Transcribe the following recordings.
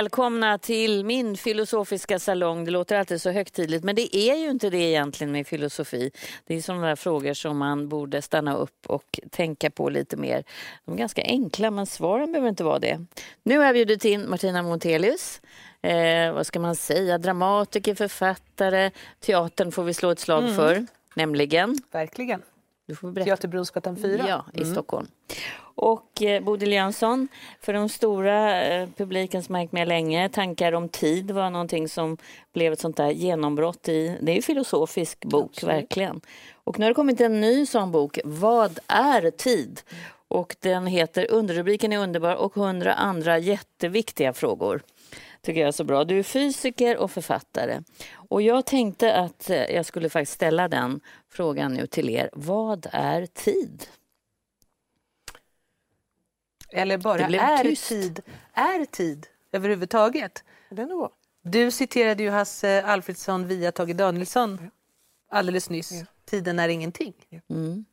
Välkomna till min filosofiska salong. Det låter alltid så högtidligt, men det är ju inte det egentligen med filosofi. Det är sådana där frågor som man borde stanna upp och tänka på lite mer. De är ganska enkla, men svaren behöver inte vara det. Nu har jag bjudit in Martina Montelius. Eh, vad ska man säga? Dramatiker, författare. Teatern får vi slå ett slag för, nämligen. Verkligen. Du får berätta. Teater Brunnsgatan 4. Ja, i Stockholm. Och eh, Bodil Jönsson, för den stora eh, publiken som har hängt med länge, Tankar om tid var någonting som blev ett sånt där genombrott i, det är ju filosofisk bok, verkligen. Och nu har det kommit en ny sån bok, Vad är tid? Och den heter, underrubriken är underbar och hundra andra jätteviktiga frågor. Tycker jag är så bra. Du är fysiker och författare. Och jag tänkte att eh, jag skulle faktiskt ställa den frågan nu till er. Vad är tid? Eller Det bara är tyst. tid, är tid överhuvudtaget. Den är bra. Du citerade ju Hasse Alfredsson via Tage Danielsson alldeles nyss. Tiden är ingenting. Mm.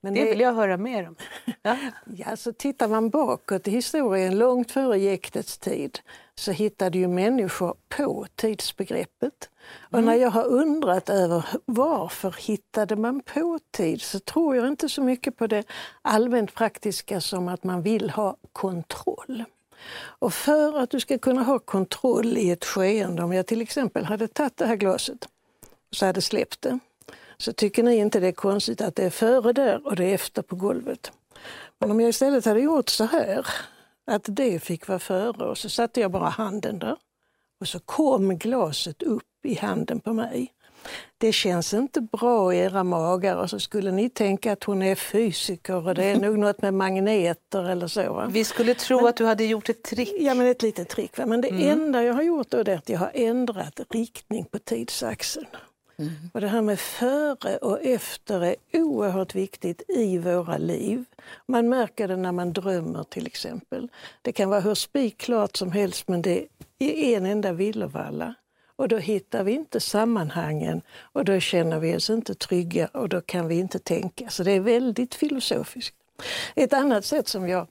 Men Det vill jag höra mer om. Ja. Ja, så tittar man bakåt i historien, långt före jäktets tid, så hittade ju människor på tidsbegreppet. Och när jag har undrat över varför hittade man på tid så tror jag inte så mycket på det allmänt praktiska som att man vill ha kontroll. Och för att du ska kunna ha kontroll i ett skeende, om jag till exempel hade tagit det här glaset och så hade släppt det, så tycker ni inte det är konstigt att det är före där och det är efter på golvet. Men om jag istället hade gjort så här, att det fick vara före och så satte jag bara handen där och så kom glaset upp i handen på mig. Det känns inte bra i era magar och så skulle ni tänka att hon är fysiker och det är nog något med magneter eller så. Va? Vi skulle tro att du hade gjort ett trick. Ja, men ett litet trick. Va? Men det enda jag har gjort då är att jag har ändrat riktning på tidsaxeln. Mm. Och det här med före och efter är oerhört viktigt i våra liv. Man märker det när man drömmer till exempel. Det kan vara hur spikklart som helst men det är en enda villervalla. Och då hittar vi inte sammanhangen och då känner vi oss inte trygga och då kan vi inte tänka. Så det är väldigt filosofiskt. Ett annat sätt som jag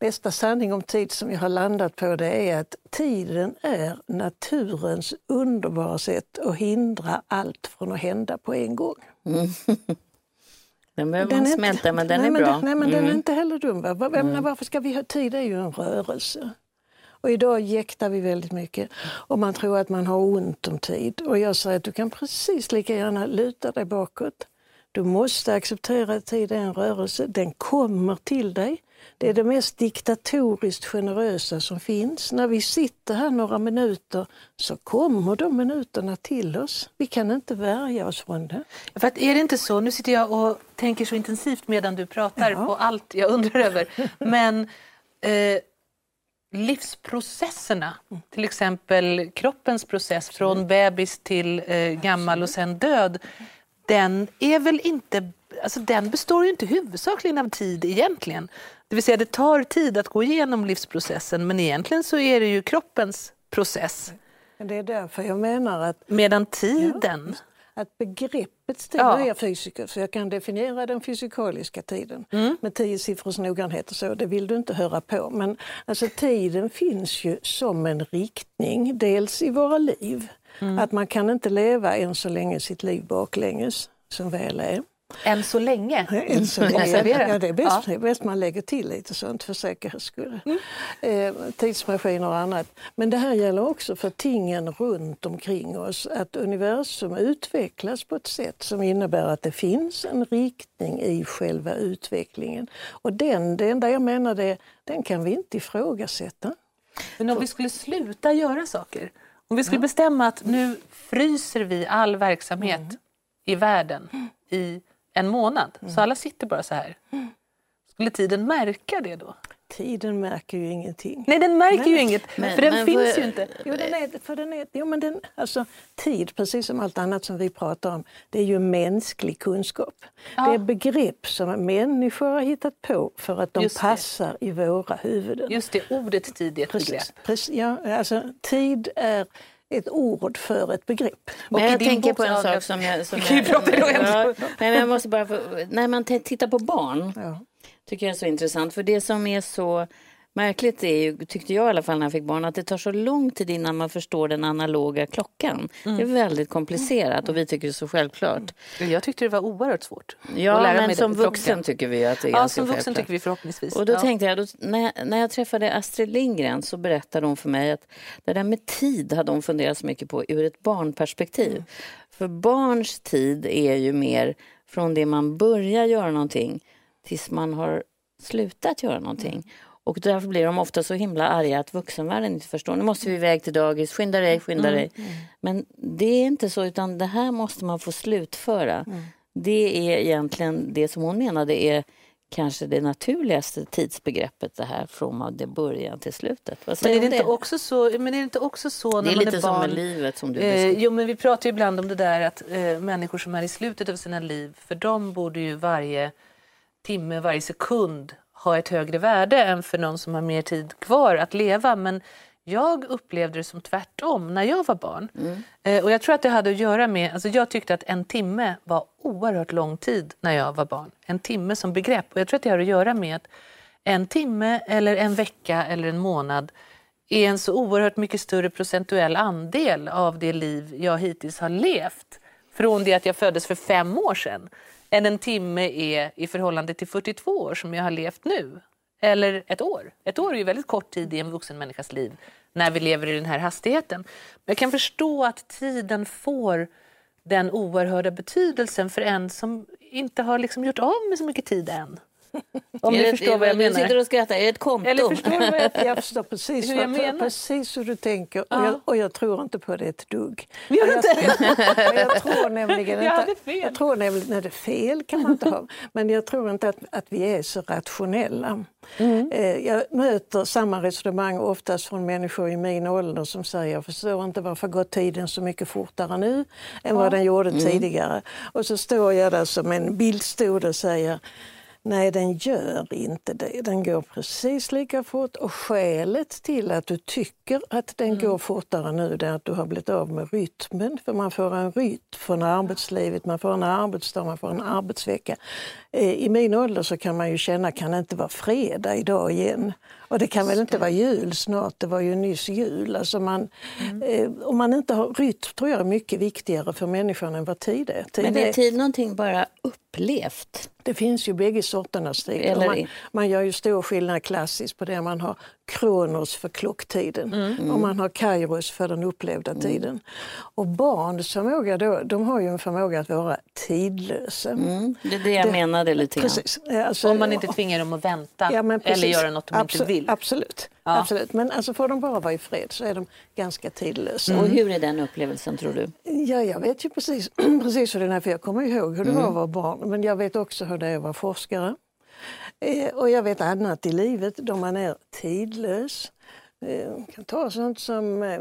bästa sanning om tid som jag har landat på det är att tiden är naturens underbara sätt att hindra allt från att hända på en gång. Den behöver Den man är inte- smälta, men den nej, är men bra. Den, nej, men den är Mm. inte heller dum. Va? Var, menar, Varför ska vi ha tid? Det är ju en rörelse. Och idag jäktar vi väldigt mycket och man tror att man har ont om tid. Och jag säger att du kan precis lika gärna luta dig bakåt. Du måste acceptera att tid är en rörelse. Den kommer till dig. Det är det mest diktatoriskt generösa som finns. När vi sitter här några minuter så kommer de minuterna till oss. Vi kan inte värja oss från det. För att är det inte så, nu sitter jag och tänker så intensivt medan du pratar Ja. på allt jag undrar över. Men eh, livsprocesserna, till exempel kroppens process från bebis till eh, gammal och sen död. Den är väl inte, alltså den består ju inte huvudsakligen av tid egentligen. Det vill säga det tar tid att gå igenom livsprocessen men egentligen så är det ju kroppens process. Det är därför jag menar att Medan tiden, att begreppet tid, Ja. jag fysiker så jag kan definiera den fysikaliska tiden med tio siffrors noggrannhet och så, det vill du inte höra på. Men alltså tiden finns ju som en riktning, dels i våra liv, att man kan inte leva än så länge sitt liv baklänges, som väl är. Än så länge. Än så länge. Ja, det, är bäst, Ja. det är bäst man lägger till lite sånt för säkerhets skull. Eh, tidsmaskiner och annat. Men det här gäller också för tingen runt omkring oss. Att universum utvecklas på ett sätt som innebär att det finns en riktning i själva utvecklingen. Och den, det enda jag menar det, den kan vi inte ifrågasätta. Men om vi skulle sluta göra saker, om vi skulle bestämma att nu fryser vi all verksamhet i världen i en månad, så alla sitter bara så här. Skulle tiden märka det då? tiden märker ju ingenting. Nej, den märker ju inget, Men- för den men finns får- ju inte. Jo, den är, för den är, jo, men den, alltså, tid, precis som allt annat som vi pratar om, det är ju mänsklig kunskap. Det är begrepp som människor har hittat på för att de Just det. passar i våra huvuden. Just det, ordet tid är ett begrepp. Precis, precis, ja, alltså, tid är ett ord för ett begrepp. Men jag tänker på en sak som jag... Som Kan vi prata då? ja, men jag måste bara få, När man tittar på barn Ja. tycker jag är så intressant. För det som är så märkligt är ju, tyckte jag i alla fall när jag fick barn, att det tar så lång tid innan man förstår den analoga klockan. Mm. Det är väldigt komplicerat och vi tycker det är så självklart. Jag tyckte det var oerhört svårt. Ja, men som vuxen tycker vi att det är Ja, som vuxen självklart. tycker vi förhoppningsvis. Och då ja. tänkte jag, då, när, jag- när jag träffade Astrid Lindgren så berättade hon för mig att det där med tid hade hon funderat så mycket på ur ett barnperspektiv. Mm. För barns tid är ju mer från det man börjar göra någonting tills man har slutat göra någonting. Mm. Och därför blir de ofta så himla arga att vuxenvärlden inte förstår. Nu måste vi iväg till dagis, skynda dig, skynda Mm. dig. Men det är inte så, utan det här måste man få slutföra. Mm. Det är egentligen det som hon menade är kanske det naturligaste tidsbegreppet det här från det början till slutet. Vad Men säger är, det inte det? också så, men är det inte också så när Det är man lite är som barn? med livet som du Eh, beskriver. jo, men vi pratar ju ibland om det där att eh, människor som är i slutet av sina liv, för dem borde ju varje timme, varje sekund ha ett högre värde än för någon som har mer tid kvar att leva. Men jag upplevde det som tvärtom när jag var barn. Eh, och jag tror att det hade att göra med, alltså jag tyckte att en timme var oerhört lång tid när jag var barn. En timme som begrepp. Och jag tror att det har att göra med att en timme eller en vecka eller en månad är en så oerhört mycket större procentuell andel av det liv jag hittills har levt från det att jag föddes för fem år sedan än en timme är i förhållande till 42 år som jag har levt nu. Eller ett år. Ett år är ju väldigt kort tid i en vuxen människas liv när vi lever i den här hastigheten. Men jag kan förstå att tiden får den oerhörda betydelsen för en som inte har liksom gjort av med så mycket tid än. Om det- förstår vad jag Du sitter menar. och skrattar. Är det ett konto? Eller förstår du vad jag Jag förstår precis, Hur jag menar. precis hur du tänker och, Ja. jag, och jag tror inte på det ett dugg. Gör du jag, jag, jag tror nämligen Jag inte... fel. Jag tror nämligen, nej, det fel kan man inte ha. Men jag tror inte att, att vi är så rationella. Mm. Eh, Jag möter samma resonemang oftast från människor i min ålder som säger jag förstår inte varför går tiden så mycket fortare nu än vad den gjorde tidigare. Och så står jag där som en bildstod och säger Nej, den gör inte det. Den går precis lika fort. Och skälet till att du tycker att den går fortare nu är att du har blivit av med rytmen. För man får en rytm från arbetslivet, man får en arbetsdag, man får en arbetsvecka. Eh, I min ålder så kan man ju känna, kan det inte vara fredag idag igen? Och det kan väl inte vara jul snart, det var ju nyss jul. Alltså man, eh, om man inte har rytm tror jag är mycket viktigare för människan än vad tid är. Tid Men är är- tid någonting bara upplevt? det finns ju bägge sorternas tid. Man, man gör ju stor skillnad klassiskt på det. Man har kronos för klocktiden Mm. och man har kairos för den upplevda tiden. Och barns förmåga då, de har ju en förmåga att vara tidlösa. Mm, det är det jag Det- menade lite grann. Precis. Eh, Alltså, Om man inte tvingar dem att vänta Ja, eller göra något de inte Absolut, vill. Absolut. Ja. absolut. Men alltså får de bara vara i fred så är de ganska tidlösa. Och hur är den upplevelsen tror du? Ja, jag vet ju precis, precis hur det är, för jag kommer ihåg hur det Mm. var att vara barn. Men jag vet också hur det är att vara forskare. Eh, och jag vet annat i livet då man är tidlös. Eh, jag kan ta sånt som eh,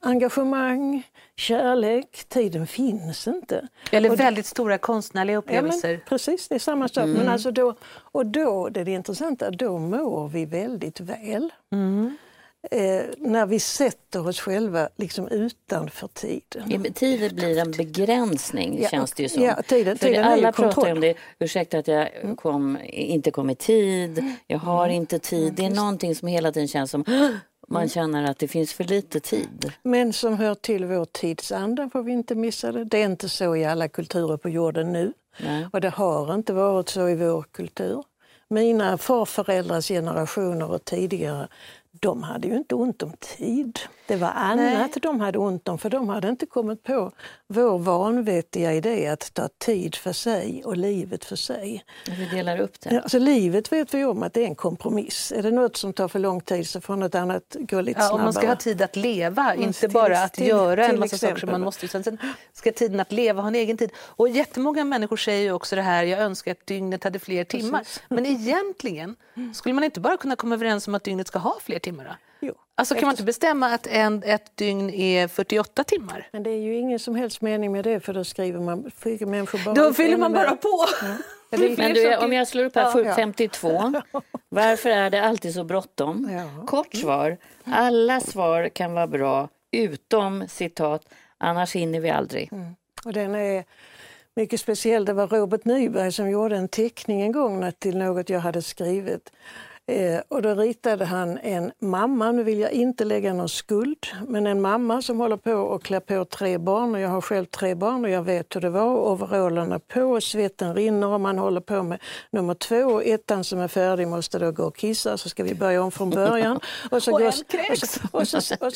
engagemang, kärlek. Tiden finns inte. Eller Och det- väldigt stora konstnärliga Ja, upplevelser. men, precis, det är samma sak. Men alltså då, och då, det är det intressanta, då mår vi väldigt väl. Eh, när vi sätter oss själva liksom utanför tiden. I- Tiden blir en begränsning Ja, känns det ju som. ja, tiden- För tiden alla pratar om det. Ursäkta att jag kom, inte kom i tid. Jag har inte tid. Det är någonting som hela tiden känns som man känner att det finns för lite tid. Men som hör till vår tidsanda får vi inte missa det. Det är inte så i alla kulturer på jorden nu. Nej. Och det har inte varit så i vår kultur. Mina farföräldrars generationer och tidigare de hade ju inte ont om tid. Det var annat Nej. de hade ont om, för de hade inte kommit på vår vanvettiga idé att ta tid för sig och livet för sig. Vi delar upp det. Alltså, livet vet vi om att det är en kompromiss. Är det något som tar för lång tid så får något annat gå lite ja, snabbare. Om man ska ha tid att leva, inte till, bara att till, göra en massa exempel. saker som man måste. Sen ska tiden att leva ha en egen tid. Och jättemånga människor säger ju också det här, jag önskar att dygnet hade fler timmar. Precis. Men egentligen skulle man inte bara kunna komma överens om att dygnet ska ha fler timmar? Då? Jo. Alltså kan man inte bestämma att en, ett dygn är 48 timmar? Men det är ju ingen som helst mening med det för då skriver man, människor bara Då fyller man bara på! Ja. Men du, om jag slår upp här, ja, 52. Varför är det alltid så bråttom? Ja. Kort svar. Alla svar kan vara bra utom citat, annars hinner vi aldrig. Mm. Och den är mycket speciell. Det var Robert Nyberg som gjorde en teckning en gång till något jag hade skrivit. Eh, och då ritade han en mamma, nu vill jag inte lägga någon skuld, men en mamma som håller på att klä på tre barn. Och jag har själv tre barn och jag vet hur det var. Overallerna på och svetten rinner och man håller på med nummer två. Och ettan som är färdig måste då gå och kissa så ska vi börja om från början. Och så, och går, och så, och så, och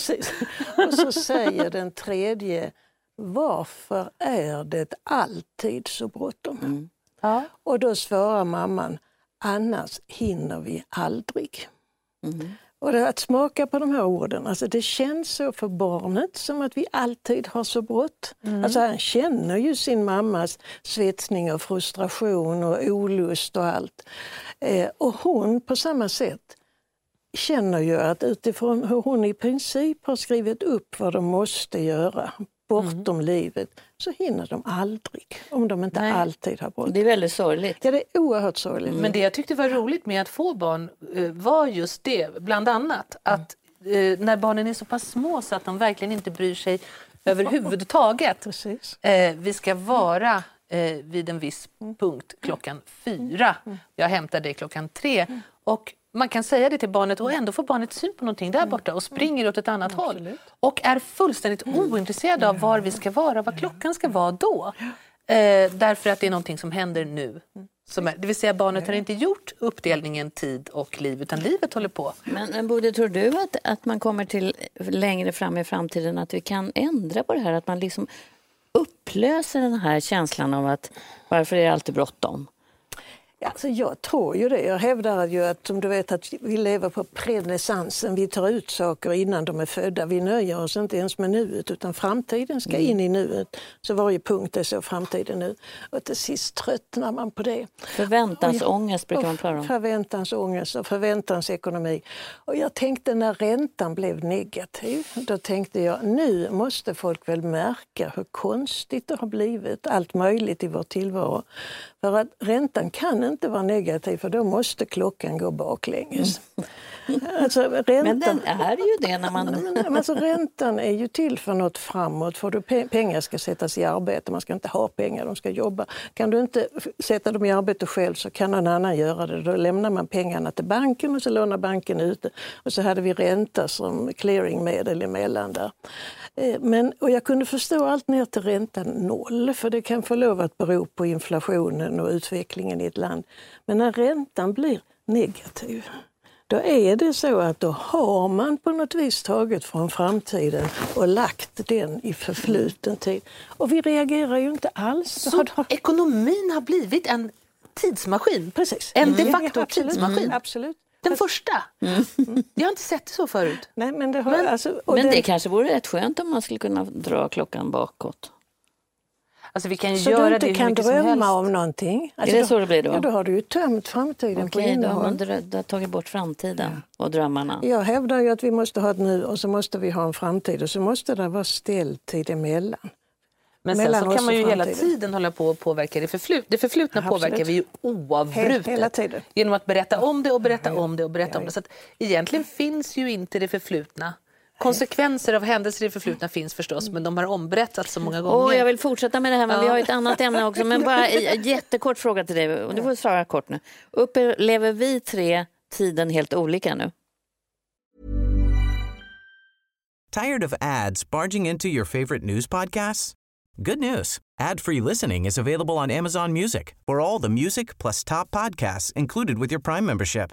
så, och så säger den tredje varför är det alltid så bråttom? Mm. Ja. Och då svarar mamman, annars hinner vi aldrig. Mm. Och det, att smaka på de här orden, alltså det känns så för barnet som att vi alltid har så brått. Mm. Alltså han känner ju sin mammas svetsning och frustration och olust och allt. Eh, och hon på samma sätt känner ju att utifrån hur hon i princip har skrivit upp vad de måste göra bortom mm. livet så hinner de aldrig, om de inte Nej. alltid har bråttom. Det är väldigt sorgligt. Ja, det är oerhört sorgligt. Mm. Men det jag tyckte var roligt med att få barn uh, var just det, bland annat att uh, när barnen är så pass små så att de verkligen inte bryr sig överhuvudtaget. Precis. Uh, vi ska vara vid en viss punkt klockan fyra. Mm. Jag hämtar dig klockan tre. Och man kan säga det till barnet och ändå får barnet syn på någonting där mm. borta och springer åt ett annat mm. håll. Och är fullständigt mm. ointresserad av var vi ska vara, vad klockan ska vara då. Eh, därför att det är någonting som händer nu. Som är, det vill säga barnet har inte gjort uppdelningen tid och liv utan livet håller på. Men, men Bode, tror du att, att man kommer till längre fram i framtiden att vi kan ändra på det här? Att man liksom upplöser den här känslan av att varför är det alltid bråttom? Alltså jag tror ju det. Jag hävdar ju att som du vet att vi lever på prenessansen. Vi tar ut saker innan de är födda. Vi nöjer oss inte ens med nuet utan framtiden ska in i nuet. Så varje punkt är så framtiden nu. Och till sist tröttnar man på det. Förväntansångest brukar man prata om. Förväntansångest och förväntansekonomi. Och jag tänkte när räntan blev negativ, då tänkte jag nu måste folk väl märka hur konstigt det har blivit, allt möjligt i vår tillvaro. För att räntan kan inte vara negativ för då måste klockan gå baklänges. Mm. Alltså, räntan, men den är ju det när man... Alltså, räntan är ju till för något framåt. För du, pengar ska sättas i arbete, man ska inte ha pengar, de ska jobba. Kan du inte sätta dem i arbete själv så kan någon annan göra det. Då lämnar man pengarna till banken och så lånar banken ut. Och så hade vi ränta som clearingmedel emellan där. Eh, men, och jag kunde förstå allt ner till räntan noll, för det kan få lov att bero på inflationen och utvecklingen i ett land. Men när räntan blir negativ, då är det så att då har man på något vis tagit från framtiden och lagt den i förfluten tid. Och vi reagerar ju inte alls. Så ekonomin har blivit en tidsmaskin? Precis. En de facto mm. tidsmaskin? Mm. Absolut. Den första? Mm. Jag har inte sett det så förut. Nej, men det, har, men, alltså, men det, det kanske vore rätt skönt om man skulle kunna dra klockan bakåt. Alltså vi kan så göra du inte kan drömma om någonting? Alltså är det så det blir då? Ja, då har du ju tömt framtiden Okej, på innehåll. då har man tagit bort framtiden och drömmarna. Jag hävdar ju att vi måste ha ett nu och så måste vi ha en framtid och så måste det vara ställtid emellan. Men sen så kan man ju hela tiden hålla på och påverka det förflutna. Det förflutna Absolut. påverkar vi ju oavbrutet. Hela tiden. Genom att berätta om det och berätta om det och berätta om det. Så att egentligen finns ju inte det förflutna Konsekvenser av händelser i förflutna finns förstås, men de har omberättats så många gånger. Oh, jag vill fortsätta med det här, men ja. vi har ett annat ämne också. Men bara en jättekort fråga till dig, och du får svara kort nu. Upplever vi tre tiden helt olika nu? Tired of ads barging into your favorite news podcasts? Good news. Ad-free listening is available on Amazon Music for all the music plus top podcasts included with your Prime membership.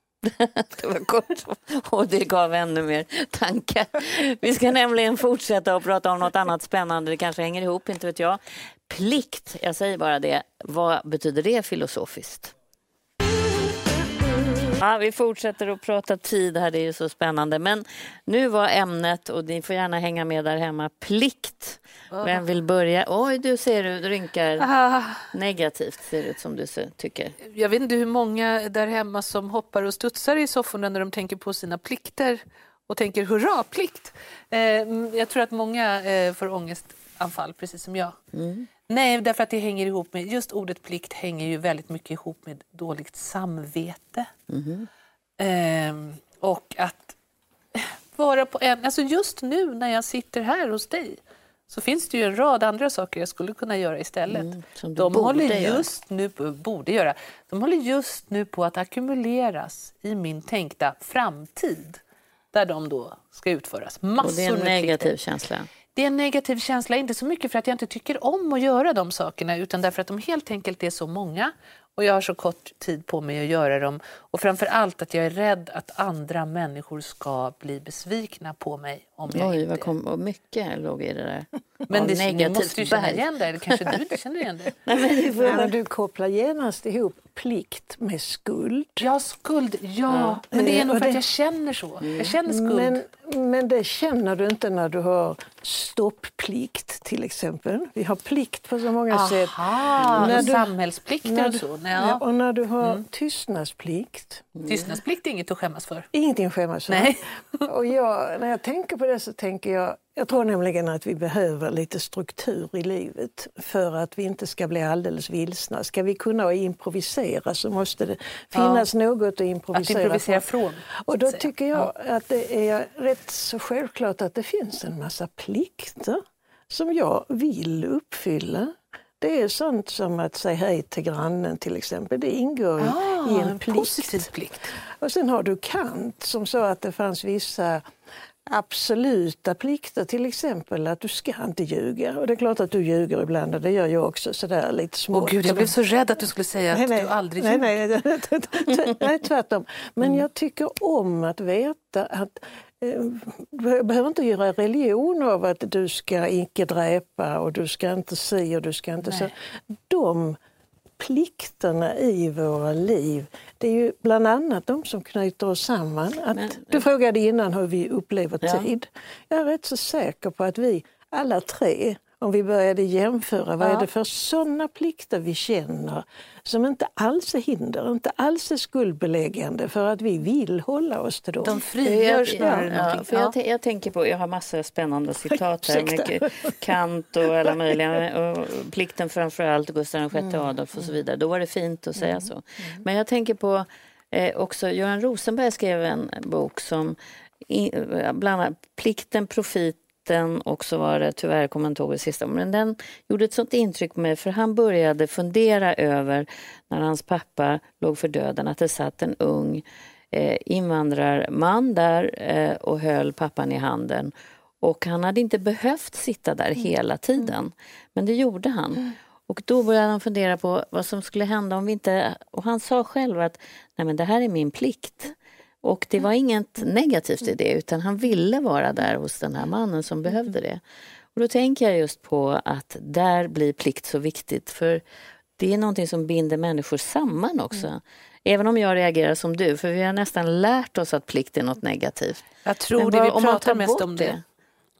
det var kort och det gav ännu mer tankar. Vi ska nämligen fortsätta och prata om något annat spännande. Det kanske hänger ihop, inte vet jag. Plikt, jag säger bara det. Vad betyder det filosofiskt? Ja, vi fortsätter att prata tid här, det är ju så spännande. Men nu var ämnet, och ni får gärna hänga med där hemma, plikt. Vem vill börja? Oj, du ser du rynkar Ah, negativt, ser ut som du tycker. jag vet inte hur många där hemma som hoppar och studsar i sofforna när de tänker på sina plikter och tänker hurra, plikt. Eh, jag tror att många eh, får ångestanfall, precis som jag. Nej, därför att det hänger ihop med, just ordet plikt hänger ju väldigt mycket ihop med dåligt samvete. Ehm, och att vara på en, alltså just nu när jag sitter här hos dig så finns det ju en rad andra saker jag skulle kunna göra istället. Mm, som de håller göra. just nu på, borde göra. De håller just nu på att ackumuleras i min tänkta framtid där de då ska utföras. Massor Och det är en negativ känsla. Det är en negativ känsla, inte så mycket för att jag inte tycker om att göra de sakerna utan därför att de helt enkelt är så många och jag har så kort tid på mig att göra dem. Och framför allt att jag är rädd att andra människor ska bli besvikna på mig om jag Oj, inte... vad kom, och mycket låg i det där. Men det, negativt måste ju känna igen det, eller kanske du inte känner igen det? Nej, men det får du kopplar genast ihop plikt med skuld. Ja, skuld, ja. Men det är nog för att jag känner så. Jag känner skuld. Men, men det känner du inte när du har stopplikt till exempel. Vi har plikt på så många sätt. Aha, När du- samhällsplikter När och du, så. Nej, ja, ja. och när du har tystnadsplikt, Tystnadsplikt är inget att skämmas för. ingenting att skämmas för. Nej. Och jag, när jag tänker på det så tänker jag, jag tror nämligen att vi behöver lite struktur i livet för att vi inte ska bli alldeles vilsna. Ska vi kunna improvisera så måste det finnas något att improvisera, Att improvisera från, Och då tycker jag att det är rätt så självklart att det finns en massa plikter som jag vill uppfylla. Det är sånt som att säga hej till grannen till exempel. Det ingår i- i en plikt. Ah, positiv plikt. Och sen har du Kant som sa att det fanns vissa absoluta plikter, till exempel att du ska inte ljuga. Och det är klart att du ljuger ibland och det gör jag också sådär lite smått. Åh gud, jag blev så rädd att du skulle säga att du aldrig nej, ljuger. nej, nej, nej, nej, tvärtom. Men Mm. jag tycker om att veta att eh, du behöver inte göra religion av att du ska icke dräpa och du ska inte si och du ska inte så. De plikterna i våra liv, det är ju bland annat de som knyter oss samman. Att, Men- du frågade innan hur vi upplever Ja. tid. Jag är rätt så säker på att vi alla tre, om vi började jämföra, vad är det för sådana plikter vi känner som inte alls är hinder, inte alls är skuldbeläggande för att vi vill hålla oss till dem. De frigör snarare ja, för jag, jag tänker på, jag har massor spännande citat här, mycket Kant och alla möjliga, och plikten framför allt, Gustav VI Mm. Adolf och så vidare. Då var det fint att säga så. Men jag tänker på eh, också, Göran Rosenberg skrev en bok som i, bland annat Plikten, profiten och så var det, tyvärr kommer jag inte ihåg det sista, men den gjorde ett sånt intryck på mig för han började fundera över när hans pappa låg för döden att det satt en ung eh, invandrarman där eh, och höll pappan i handen. Och han hade inte behövt sitta där hela tiden, men det gjorde han. Och då började han fundera på vad som skulle hända om vi inte... Och han sa själv att Nej, men det här är min plikt. Och det var inget negativt i det, utan han ville vara där hos den här mannen som behövde det. Och då tänker jag just på att där blir plikt så viktigt, för det är någonting som binder människor samman också. Även om jag reagerar som du, för vi har nästan lärt oss att plikt är något negativt. Jag tror Men det, vad- vi pratar tar mest om det.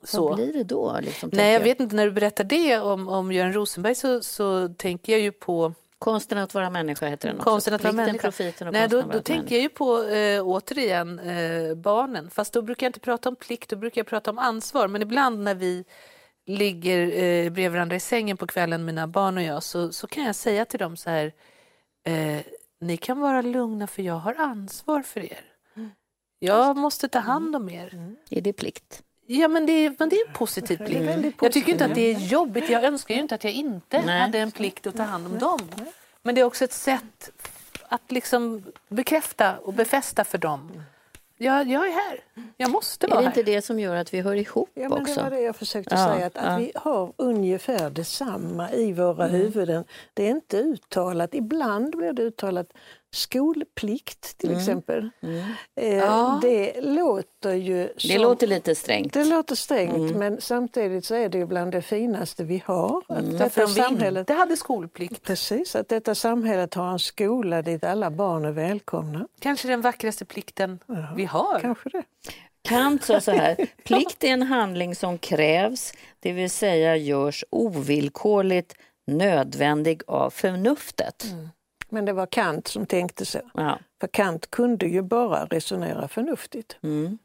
Vad Så. blir det då? Liksom, Nej, jag tänker vet inte. När du berättar det om, om Göran Rosenberg så, så tänker jag ju på Konsten att vara människa heter den också. Konsten att vara Plikten, människa. profiten och Nej, då, då tänker jag ju på eh, återigen eh, barnen. Fast då brukar jag inte prata om plikt, då brukar jag prata om ansvar. Men ibland när vi ligger eh, bredvid varandra i sängen på kvällen, mina barn och jag, så, så kan jag säga till dem så här. Eh, ni kan vara lugna för jag har ansvar för er. Jag måste ta hand om er. Är det plikt? Ja, men det, är, men det är en positiv plikt. Jag tycker inte att det är jobbigt. Jag önskar ju inte att jag inte Nej. hade en plikt att ta hand om dem. Men det är också ett sätt att liksom bekräfta och befästa för dem. Jag, jag är här. Jag måste Är vara det här. inte det som gör att vi hör ihop Ja, men det också? var det jag försökte Ja, säga, att, ja. att vi har ungefär detsamma i våra Mm. huvuden. Det är inte uttalat, ibland blir det uttalat skolplikt till Mm. exempel. Eh, Det låter ju Det som, låter lite strängt. det låter strängt Mm. men samtidigt så är det ju bland det finaste vi har. Att För detta vi samhället, inte hade skolplikt, precis, att detta samhället har en skola dit alla barn är välkomna. kanske den vackraste plikten vi har. Kanske det. Kant sa så här, plikt är en handling som krävs, det vill säga görs ovillkorligt nödvändig av förnuftet. Men det var Kant som tänkte så. Ja. För Kant kunde ju bara resonera förnuftigt. Mm.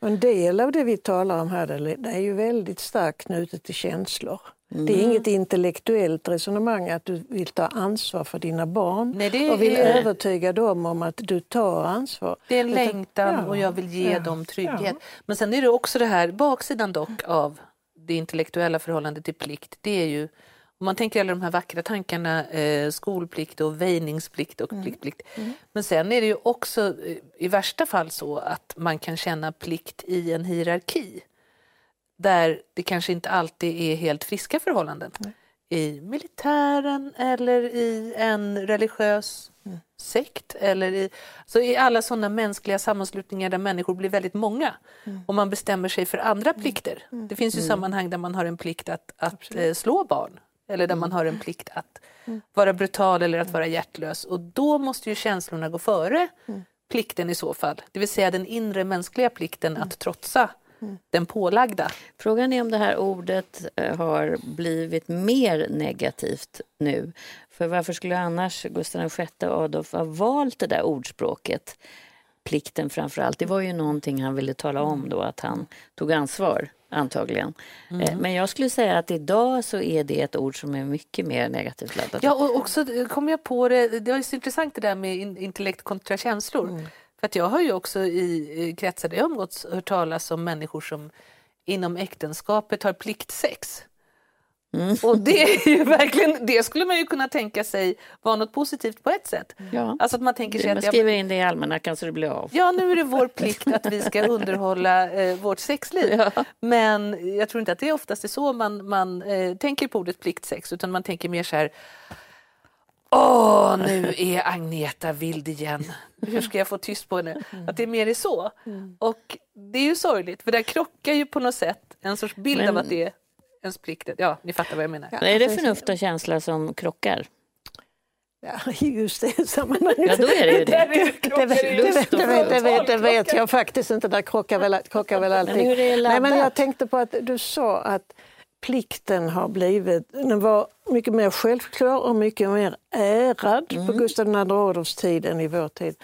Och en del av det vi talar om här det det är ju väldigt starkt knutet till känslor. Det Mm. är inget intellektuellt resonemang att du vill ta ansvar för dina barn Nej, det och vill är- övertyga dem om att du tar ansvar. Det är en längtan ja, och jag vill ge ja, dem trygghet. ja. Men sen är det också det här, baksidan dock av det intellektuella förhållandet till plikt, det är ju om man tänker alla de här vackra tankarna, eh, skolplikt och väjningsplikt och pliktplikt. Men sen är det ju också eh, i värsta fall så att man kan känna plikt i en hierarki. Där det kanske inte alltid är helt friska förhållanden. I militären eller i en religiös sekt eller i, så i alla sådana mänskliga sammanslutningar där människor blir väldigt många. Och man bestämmer sig för andra plikter. Det finns ju sammanhang där man har en plikt att, att eh, slå barn eller där man har en plikt att vara brutal eller att vara hjärtlös och då måste ju känslorna gå före plikten i så fall. Det vill säga den inre mänskliga plikten att trotsa den pålagda. Frågan är om det här ordet eh, har blivit mer negativt nu. För varför skulle annars Gustav VI Adolf ha valt det där ordspråket? Plikten framför allt. Det var ju någonting han ville tala om då, att han tog ansvar antagligen. Eh, Men jag skulle säga att idag så är det ett ord som är mycket mer negativt laddat. Ja, och också eh, kom jag på det, det var ju så intressant det där med in- intellekt kontra känslor. För att jag har ju också i kretsar där jag umgåtts hört talas om människor som inom äktenskapet har pliktsex. Och det är ju verkligen, det skulle man ju kunna tänka sig vara något positivt på ett sätt. Ja. Alltså att man tänker sig Man att ja, skriver in det i almanackan så det blir av. Ja, nu är det vår plikt att vi ska underhålla eh, vårt sexliv. Men jag tror inte att det oftast är så man, man eh, tänker på ordet pliktsex, utan man tänker mer så här Åh, nu är Agneta vild igen. Hur ska jag få tyst på henne? Att det är mer är så. Och det är ju sorgligt, för där krockar ju på något sätt en sorts bild Men- av att det är ens plikt. Ja, ni fattar vad jag menar. är det förnuft och känsla som krockar? Ja, i just det sammanhanget. Ja, då är det ju det. Där är Det vet, det, vet, det, jag faktiskt inte, där krockar väl, krockar väl allting. Men Nej, men jag tänkte på att du sa att plikten har blivit, den var mycket mer självklar och mycket mer ärad på Gustav II Adolfs tid än i vår tid.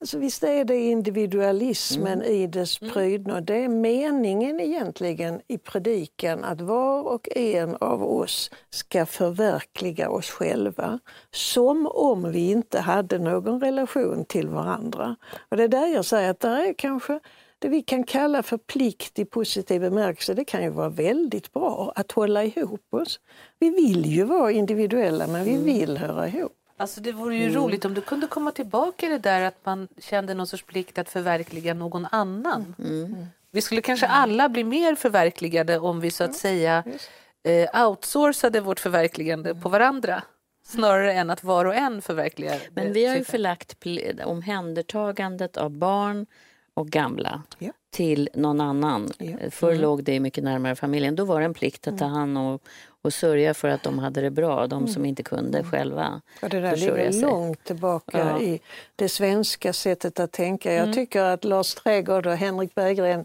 Alltså visst är det individualismen i dess prydnad. Det är meningen egentligen i predikan att var och en av oss ska förverkliga oss själva som om vi inte hade någon relation till varandra. Och det är där jag säger att det är kanske det vi kan kalla för plikt i positiv bemärkelse, det kan ju vara väldigt bra att hålla ihop oss. Vi vill ju vara individuella men vi vill höra ihop. Alltså det vore ju roligt om du kunde komma tillbaka i det där att man kände någon sorts plikt att förverkliga någon annan. Vi skulle kanske alla bli mer förverkligade om vi så att säga eh, outsourcade vårt förverkligande på varandra. Snarare än att var och en förverkligar Men det vi har ju förlagt omhändertagandet av barn och gamla Ja. till någon annan. Ja. Förr låg det mycket närmare familjen. Då var det en plikt att ta hand om och, sörja för att de hade det bra, de som inte kunde själva Och det där ligger sig. långt tillbaka Ja. i det svenska sättet att tänka. Jag tycker att Lars Trädgård och Henrik Berggren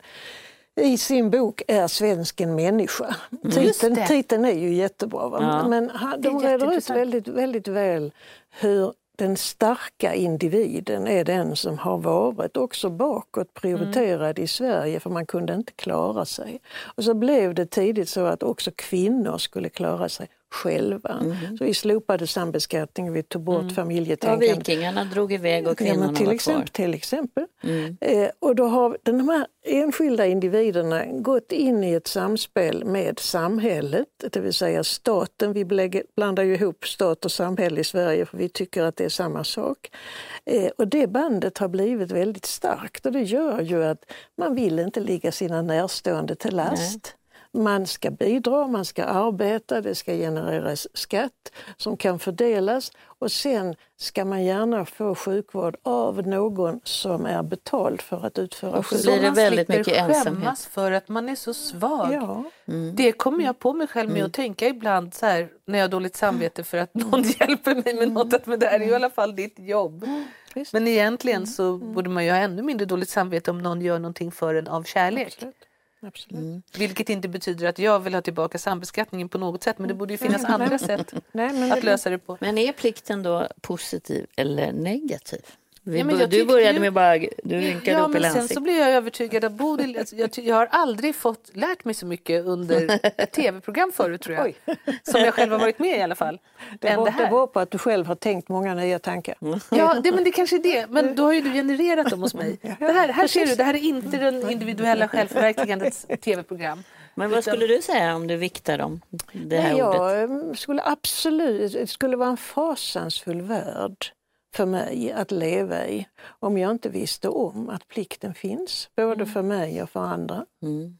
i sin bok Är svensken människa? Mm. Titeln, titeln är ju jättebra. Ja. Men de reder ut väldigt, väldigt väl hur den starka individen är den som har varit också bakåt prioriterad i Sverige för man kunde inte klara sig. Och så blev det tidigt så att också kvinnor skulle klara sig själva. Så vi slopade sambeskattning, vi tog bort Ja, familjetänkandet. vikingarna drog iväg och Ja, kvinnorna men till, var exempel, kvar. till exempel. Mm. Eh, och då har de här enskilda individerna gått in i ett samspel med samhället, det vill säga staten. Vi blandar ju ihop stat och samhälle i Sverige för vi tycker att det är samma sak. Eh, och det bandet har blivit väldigt starkt och det gör ju att man vill inte ligga sina närstående till last. Man ska bidra, man ska arbeta, det ska genereras skatt som kan fördelas och sen ska man gärna få sjukvård av någon som är betald för att utföra Och så sjukvård. blir det väldigt mycket ensamhet. skämmas för att man är så svag. Ja, Det kommer jag på mig själv med att tänka ibland så här, när jag har dåligt samvete för att någon hjälper mig med något. Att men det här är ju i alla fall ditt jobb. visst. Men egentligen så borde man ju ha ännu mindre dåligt samvete om någon gör någonting för en av kärlek. absolut. Absolut. Vilket inte betyder att jag vill ha tillbaka sambeskattningen på något sätt. Men det borde ju finnas andra sätt Nej, men att det- lösa det på. Men är plikten då positiv eller negativ? Vi, Ja, men bör- jag du tyckte började ju- med bara, du rynkade Ja, upp men sen så blev jag övertygad att Bodil, alltså, jag, jag har aldrig fått lärt mig så mycket under ett tv-program förut tror jag. Som jag själv har varit med i alla fall. Det beror, det på att du själv har tänkt många nya tankar. Ja, det, men det kanske är det. Men då har ju du genererat dem hos mig. Det här, här ser du, det här är inte den individuella självförverkligandets tv-program. Men vad skulle du säga om du viktar dem? Det här Nej, ordet? jag skulle absolut, det skulle vara en fasansfull värld för mig att leva i om jag inte visste om att plikten finns, både för mig och för andra. Mm.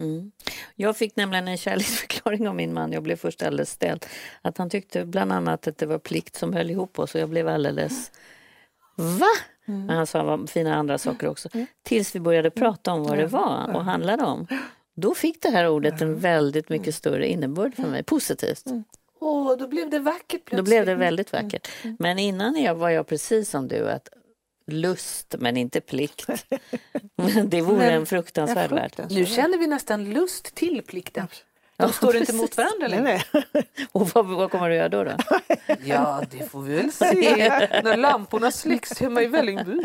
Mm. Jag fick nämligen en kärleksförklaring av min man. Jag blev först alldeles ställd. Att han tyckte bland annat att det var plikt som höll ihop oss och jag blev alldeles... Va? Men han sa fina andra saker också. Tills vi började prata om vad det var och handlade om. Då fick det här ordet en väldigt mycket större innebörd för mig, positivt. Åh, då blev det vackert plötsligt. Då blev det väldigt vackert. Men innan jag var jag precis som du, att lust men inte plikt. Det vore Men- en fruktansvärd värld. Nu känner vi nästan lust till plikten. De står inte mot varandra Nej, längre. nej. Och vad, vad kommer du göra då? då? Ja, det får vi väl se när lamporna släcks hemma i Vällingby.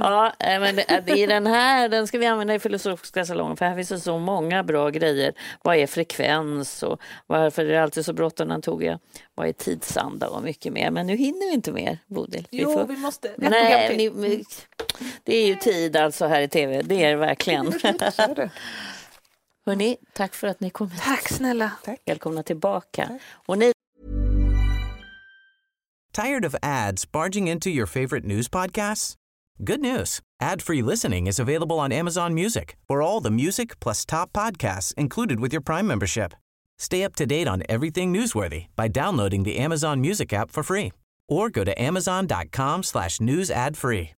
Ja, men i den här den ska vi använda i filosofiska salongen för här finns det så många bra grejer. Vad är frekvens och varför är det alltid så bråttom jag? Vad är tidsanda och mycket mer. Men nu hinner vi inte mer, Bodil. Vi Jo, får- vi måste... Nej, ni, det är ju tid alltså här i tv. Det är det verkligen. Hörni, tack för att ni kom hit. Tack snälla. Välkomna tillbaka. Och ni Tired of ads barging into your favorite news podcasts? Good news. Ad-free listening is available on Amazon Music for all the music plus top podcasts included with your Prime membership. Stay up to date on everything newsworthy by downloading the Amazon Music app for free or go to amazon.com slash news ad free.